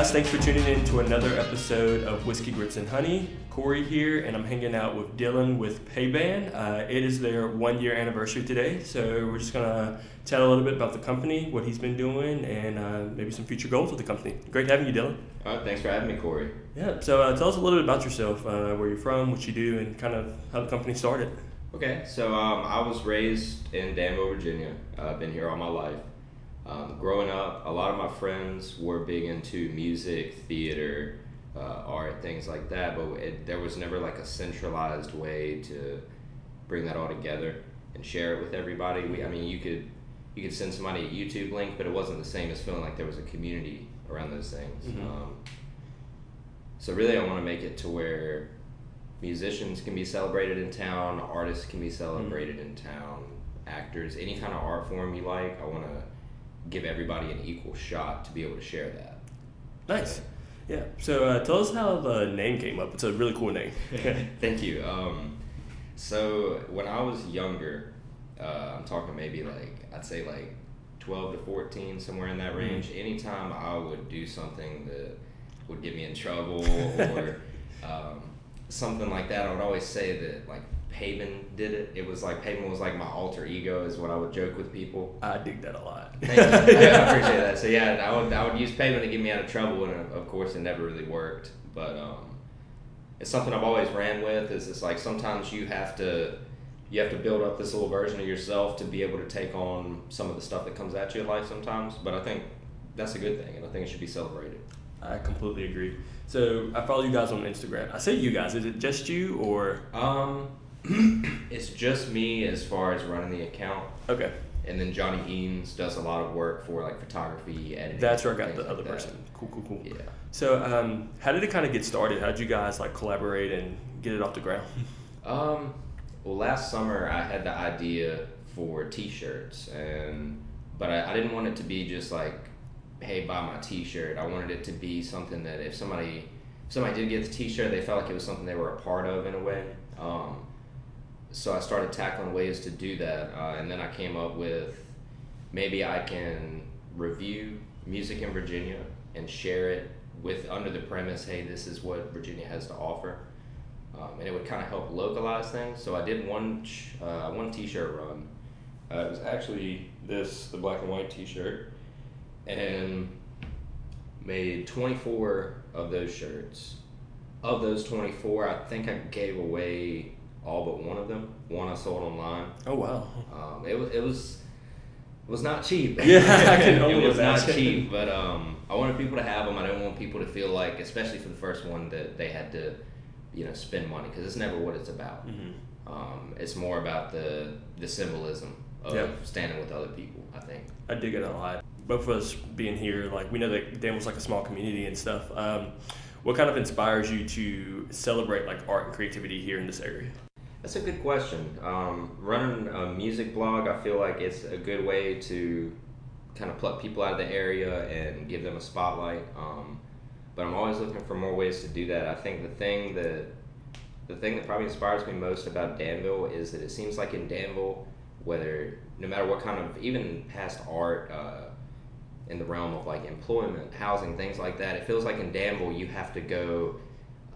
guys, thanks for tuning in to another episode of Whiskey Grits and Honey. Corey here, and I'm hanging out with Dylan with Payban. Uh, it is their one year anniversary today, so we're just gonna tell a little bit about the company, what he's been doing, and uh, maybe some future goals with the company. Great having you, Dylan. All right, thanks for having me, Corey. Yeah, so uh, tell us a little bit about yourself, uh, where you're from, what you do, and kind of how the company started. Okay, so um, I was raised in Danville, Virginia. I've been here all my life. Um, growing up, a lot of my friends were big into music, theater, uh, art, things like that, but it, there was never like a centralized way to bring that all together and share it with everybody. We, I mean, you could you could send somebody a YouTube link, but it wasn't the same as feeling like there was a community around those things. Mhm. Um, so really, I want to make it to where musicians can be celebrated in town, artists can be celebrated in town, actors, any kind of art form you like. I want to give everybody an equal shot to be able to share that. Nice. Yeah. So uh, tell us how the name came up. It's a really cool name. Thank you. Um, so when I was younger, uh, I'm talking maybe like I'd say like 12 to 14, somewhere in that range. Anytime I would do something that would get me in trouble or um, something like that, I would always say that like Paven did it. It was like Paven was like my alter ego, is what I would joke with people. I dig that a lot. Thank you. I appreciate that. So yeah, I would I would use payment to get me out of trouble, and of course it never really worked. But um, it's something I've always ran with. Is it's like sometimes you have to you have to build up this little version of yourself to be able to take on some of the stuff that comes at you in life sometimes. But I think that's a good thing, and I think it should be celebrated. I completely agree. So I follow you guys on Instagram. I say you guys. Is it just you or Um, it's just me as far as running the account, okay? and then Johnny Eanes does a lot of work for like photography, editing. That's where I got the like other that. person. Cool, cool, cool. Yeah. So um, how did it kind of get started? How did you guys like collaborate and get it off the ground? Um, well, last summer I had the idea for T-shirts, and but I, I didn't want it to be just like, hey, buy my T-shirt. I wanted it to be something that if somebody if somebody did get the T-shirt, they felt like it was something they were a part of in a way. Um, so I started tackling ways to do that, uh, and then I came up with maybe I can review music in Virginia and share it with under the premise, hey, this is what Virginia has to offer um, and it would kind of help localize things. So I did one uh, one T-shirt run. Uh, it was actually this the black and white T-shirt, and made 24 of those shirts. Of those 24, I think I gave away all but one of them. One I sold online. Oh wow. Um, it was it was it was not cheap. Yeah, I can only it was not cheap, but um, I wanted people to have them. I didn't want people to feel like, especially for the first one, that they had to, you know, spend money because it's never what it's about. hmm Um, it's more about the the symbolism of Yeah. standing with other people. I think. I dig it a lot. Both of us being here, like we know that Danville's like a small community and stuff. Um, what kind of inspires you to celebrate like art and creativity here in this area? That's a good question. Um, running a music blog, I feel like it's a good way to kind of pluck people out of the area and give them a spotlight. Um, but I'm always looking for more ways to do that. I think the thing that the thing that probably inspires me most about Danville is that it seems like in Danville, whether no matter what kind of even past art uh, in the realm of like employment, housing, things like that, it feels like in Danville you have to go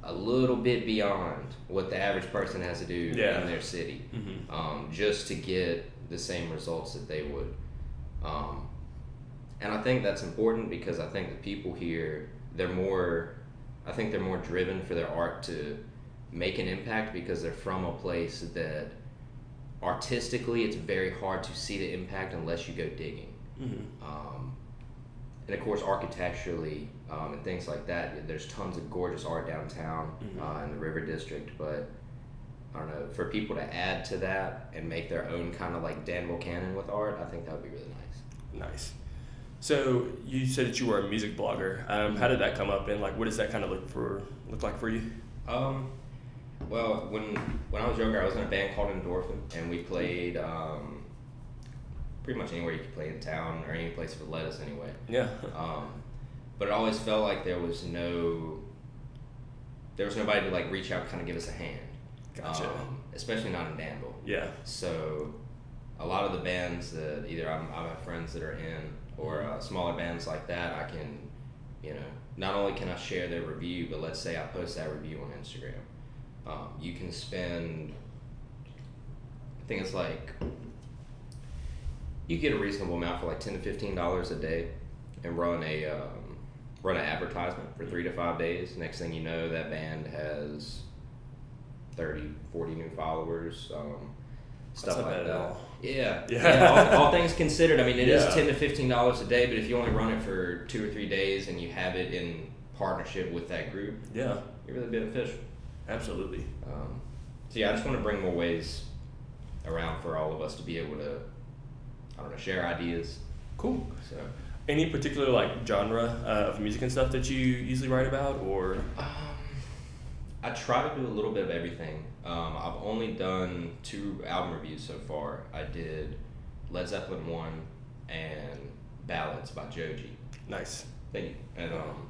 a little bit beyond what the average person has to do Yeah. in their city Mm-hmm. um, just to get the same results that they would. Um, and I think that's important because I think the people here they're more, I think they're more driven for their art to make an impact because they're from a place that artistically it's very hard to see the impact unless you go digging. Mm-hmm. Um, and of course, architecturally um, and things like that, there's tons of gorgeous art downtown Mhm. uh, in the River District. But I don't know, for people to add to that and make their own kind of like Danville canon with art, I think that would be really nice. Nice. So you said that you were a music blogger. Um, how did that come up, and like, what does that kind of look for look like for you? Um, well, when when I was younger, I was in a band called Endorphin, and we played um, pretty much anywhere you could play in town or any place that would let us anyway. Yeah. Um, but it always felt like there was no there was nobody to like reach out, and kind of give us a hand. Gotcha. Um, especially not in Danville. Yeah. So a lot of the bands that either I'm, I have friends that are in or uh, smaller bands like that, I can, you know, not only can I share their review, but let's say I post that review on Instagram. Um, you can spend, I think it's like, you get a reasonable amount for like ten to fifteen dollars a day, and run a um, run an advertisement for three to five days. Next thing you know, that band has 30, 40 new followers. Um, stuff like that. Yeah, Yeah. yeah. all, all things considered, I mean, it is Yeah. ten to fifteen dollars a day. But if you only run it for two or three days and you have it in partnership with that group, Yeah, you're really beneficial. absolutely. Um, so yeah, I just want to bring more ways around for all of us to be able to, I don't know, share ideas. Cool. So Any particular like genre uh, of music and stuff that you usually write about, or um, I try to do a little bit of everything. Um, I've only done two album reviews so far. I did Led Zeppelin one and Ballads by Joji. nice? Thank you. And um,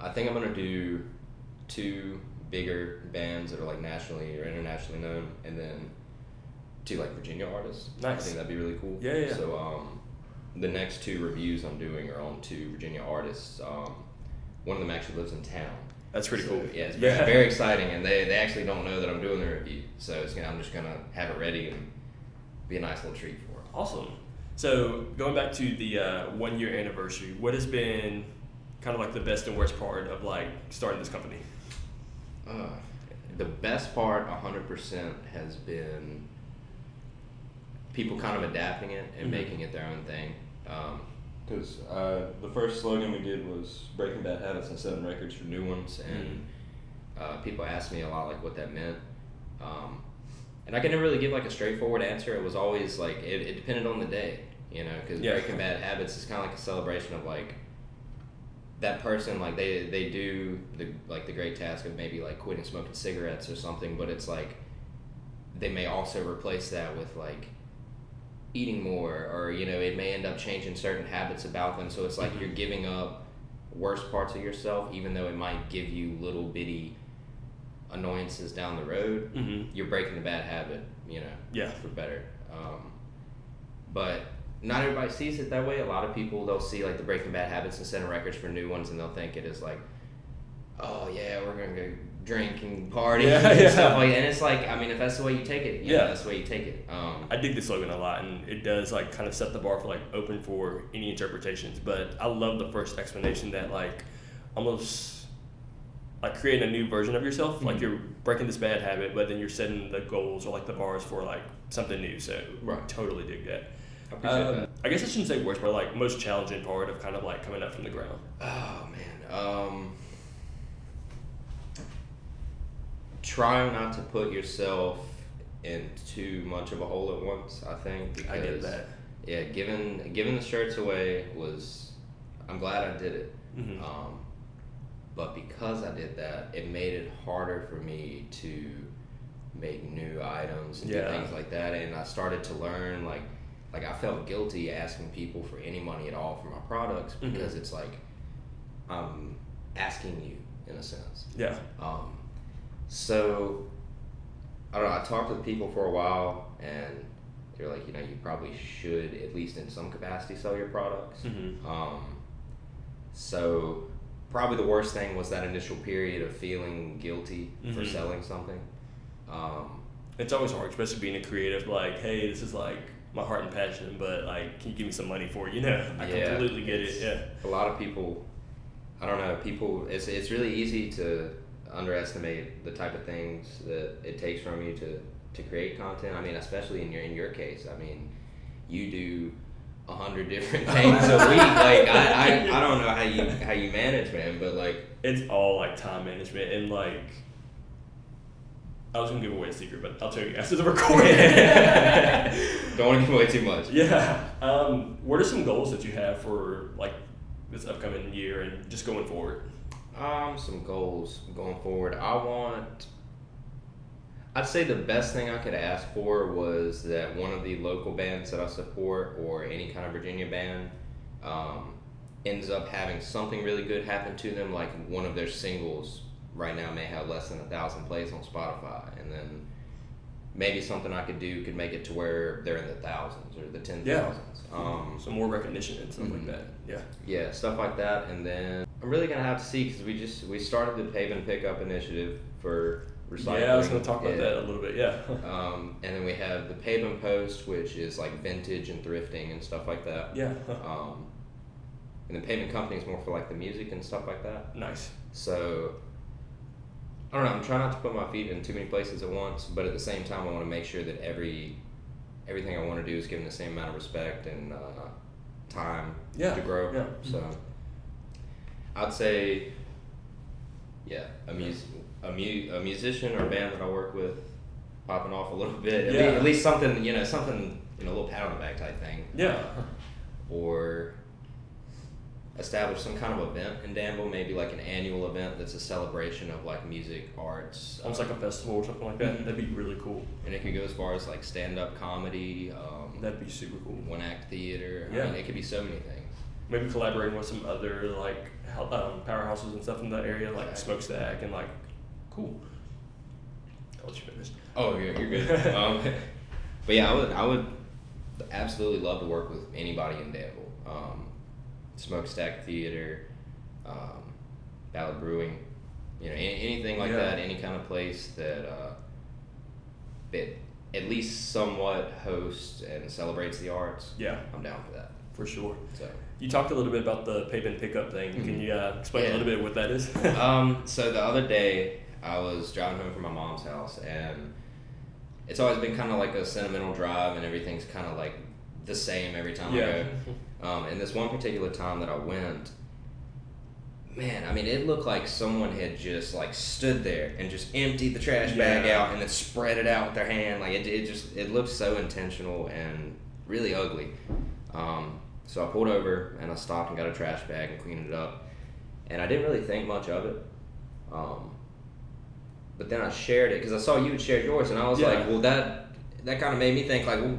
I think I'm gonna do two bigger bands that are like nationally or internationally known, and then two like Virginia artists. I think that'd be really cool. Yeah, yeah, yeah. So um, the next two reviews I'm doing are on two Virginia artists. Um, one of them actually lives in town. That's pretty So, cool. Yeah, it's very, very exciting, and they, they actually don't know that I'm doing the review, so it's gonna, I'm just gonna have it ready and be a nice little treat for them. Awesome. So going back to the uh, one year anniversary, what has been kind of like the best and worst part of like starting this company? Uh, the best part, hundred percent, has been people kind of adapting it and Mhm. making it their own thing. Because uh, the first slogan we did was "Breaking Bad Habits and Setting Records for New Ones," and uh, people asked me a lot like what that meant. Um, and I could never really give like a straightforward answer. It was always like it, it depended on the day, you know. Because Yeah. Breaking Bad Habits is kind of like a celebration of like that person like they they do the like the great task of maybe like quitting smoking cigarettes or something but it's like they may also replace that with like eating more or you know it may end up changing certain habits about them so it's like Mhm. you're giving up worse parts of yourself even though it might give you little bitty annoyances down the road Mm-hmm. you're breaking the bad habit you know Yeah. for better. Um, but not everybody sees it that way. A lot of people they'll see like the Breaking Bad habits and setting records for new ones, and they'll think it is like, oh yeah, we're gonna go drink and party Yeah, and yeah. stuff like. that. And it's like, I mean, if that's the way you take it, you know, Yeah. that's the way you take it. Um, I dig the slogan a lot, and it does like kind of set the bar for like open for any interpretations. But I love the first explanation that like almost like creating a new version of yourself. Like Mhm. you're breaking this bad habit, but then you're setting the goals or like the bars for like something new. So Right. totally dig that. I Um, that. I guess I shouldn't say worst, but like most challenging part of kind of like coming up from the ground. Oh man. Um, try not to put yourself in too much of a hole at once. I think because I get that. yeah, giving giving the shirts away was I'm glad I did it. Mhm. Um, but because I did that, it made it harder for me to make new items and Yeah. do things like that. And I started to learn like like I felt guilty asking people for any money at all for my products Mhm. because it's like I'm asking you in a sense. Yeah. Um, so I don't know. I talked with people for a while, and they're like, you know, you probably should at least in some capacity sell your products. hmm Um, so probably the worst thing was that initial period of feeling guilty for Mhm. selling something. Um, It's always hard, especially being a creative. Like, hey, this is like my heart and passion, but like, can you give me some money for it? You know, I Yeah, completely get it. Yeah. a lot of people, I don't know, people. It's it's really easy to underestimate the type of things that it takes from you to to create content. I mean, especially in your in your case. I mean, you do a hundred different things a week. Like I, I, I don't know how you how you manage, man, but like It's all like time management and like. I was gonna give away a secret, but I'll tell you after the recording. don't want to give away too much. yeah. Um, what are some goals that you have for like this upcoming year and just going forward? Um, some goals going forward. I want. I'd say the best thing I could ask for was that one of the local bands that I support, or any kind of Virginia band, um, ends up having something really good happen to them. Like one of their singles right now may have less than a thousand plays on Spotify, and then maybe something I could do could make it to where they're in the thousands or the ten Yeah. thousands. Um, Some more recognition and stuff Mhm. like that. Yeah. yeah, stuff like that. And then I'm really gonna have to see because we just we started the Pavement Pickup initiative for recycling. Yeah, I was to talk about that a little bit. Yeah. Um, and then we have the Pavement Post, which is like vintage and thrifting and stuff like that. yeah. Um, and the pavement company is more for like the music and stuff like that. nice. So I don't know. I'm trying not to put my feet in too many places at once, but at the same time, I want to make sure that every everything I want to do is given the same amount of respect and uh, time Yeah, to grow. yeah. So I'd say, yeah, a mus- a, mu- a musician or band that I work with, popping off a little bit. At, Yeah. least, at least something, you know, something, you know, a little pat on the back type thing Yeah. or establish some kind of event in Danville, maybe like an annual event that's a celebration of like music, arts, Almost uh, like a festival or something like that. That'd be really cool. and it could go as far as like stand up comedy, um, That'd be super cool. one act theater. Yeah. I mean, it could be so many things. Maybe collaborating with some other like um, powerhouses and stuff in the area, like Smokestack and like, cool. I'll let you finish. Oh, you're, you're good. um, but yeah, I would I would absolutely love to work with anybody in Danville. Um, Smokestack Theater, um, Ballad Brewing, you know, any, anything like Yeah. that. Any kind of place that uh, that at least somewhat hosts and celebrates the arts. Yeah, I'm down for that. for sure. So. You talked a little bit about the pavement pickup thing. Can Mhm. you uh, explain a little bit what that is? um, so the other day, I was driving home from my mom's house, and it's always been kind of like a sentimental drive, and everything's kind of like the same every time yeah. I go. Um, and this one particular time that I went, man, I mean, it looked like someone had just like stood there and just emptied the trash bag out and then spread it out with their hand. Like it, it just it looked so intentional and really ugly. Um, so I pulled over and I stopped and got a trash bag and cleaned it up, and I didn't really think much of it. Um, but then I shared it because I saw you had shared yours, and I was Yeah. like, well, that that kind of made me think like, well,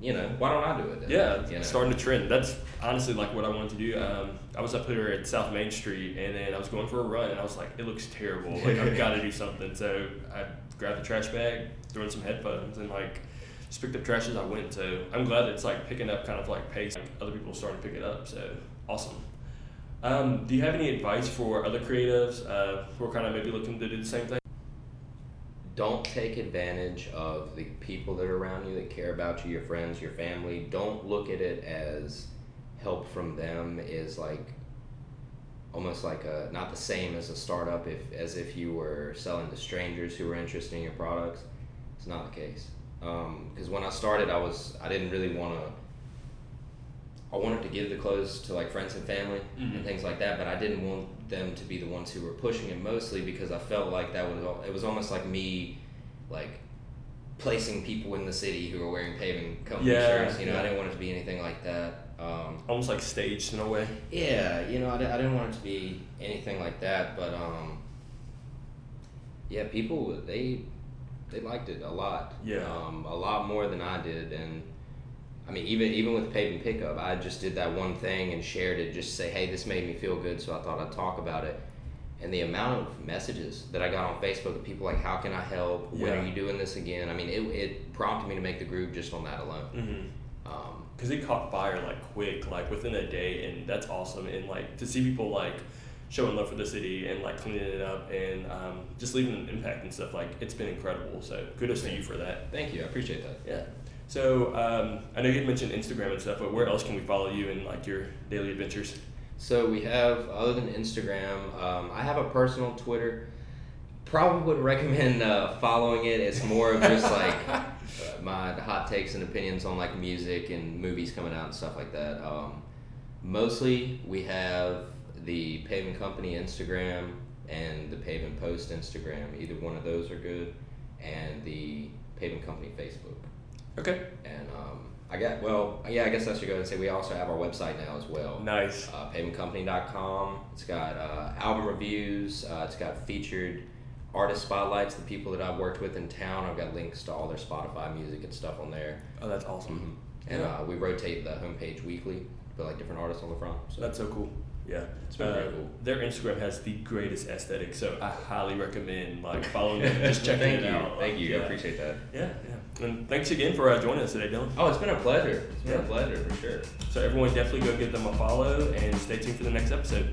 you know, why don't I do it? Then? Yeah, you know? starting to trend. That's honestly like what I wanted to do. Um, I was up here at South Main Street, and then I was going for a run, and I was like, it looks terrible. Like I've got to do something. So I grabbed the trash bag, threw in some headphones, and like just picked up trash as I went. So I'm glad it's like picking up kind of like pace. Like other people starting to pick it up. So awesome. Um, do you have any advice for other creatives uh, who are kind of maybe looking to do the same thing? don't take advantage of the people that are around you that care about you, your friends, your family. Don't look at it as help from them is like almost like a not the same as a startup if as if you were selling to strangers who were interested in your products. It's not the case. Because when I started, I was I didn't really want to. I wanted to give the clothes to like friends and family Mhm. and things like that, but I didn't want them to be the ones who were pushing it mostly because I felt like that was it was almost like me, like placing people in the city who are wearing paving company Yeah, shirts. You know, yeah. I didn't want it to be anything like that. Um, Almost like staged in a way. yeah, you know, I, I didn't want it to be anything like that, but um, yeah, people they they liked it a lot. Yeah. um, a lot more than I did, and I mean, even even with paving pickup, I just did that one thing and shared it, just to say, hey, this made me feel good, so I thought I'd talk about it. And the amount of messages that I got on Facebook of people like, how can I help? When Yeah. are you doing this again? I mean, it, it prompted me to make the group just on that alone. Mm-hmm. Um, because it caught fire like quick, like within a day, and that's awesome. And like to see people like showing love for the city and like cleaning it up and um, just leaving an impact and stuff, like it's been incredible. So kudos to you for that. thank you, I appreciate that. Yeah. So um, I know you mentioned Instagram and stuff, but where else can we follow you in like your daily adventures? So we have, other than Instagram, um, I have a personal Twitter. Probably wouldn't recommend uh, following it. It's more of just like uh, my hot takes and opinions on like music and movies coming out and stuff like that. Um, mostly we have the Pavement Company Instagram and the Pavement Post Instagram. Either one of those are good, and the Pavement Company Facebook. Okay. And um, I got well, yeah. I guess I should go and say we also have our website now as well Nice. uh, pavementcompany.com. It's got uh, album reviews. Uh, it's got featured artist spotlights, the people that I've worked with in town. I've got links to all their Spotify music and stuff on there. Oh, that's awesome. And Yeah. uh, we rotate the homepage weekly, put like different artists on the front. So That's so cool. Yeah, It's been Uh, very cool. Their Instagram has the greatest aesthetic, so I highly recommend like following them, just checking Thank it you. out. Thank you. Yeah. I appreciate that. Yeah, yeah. And thanks again for uh, joining us today, Dylan. Oh, it's been a pleasure. It's been Yeah. a pleasure for sure. So everyone definitely go give them a follow and stay tuned for the next episode.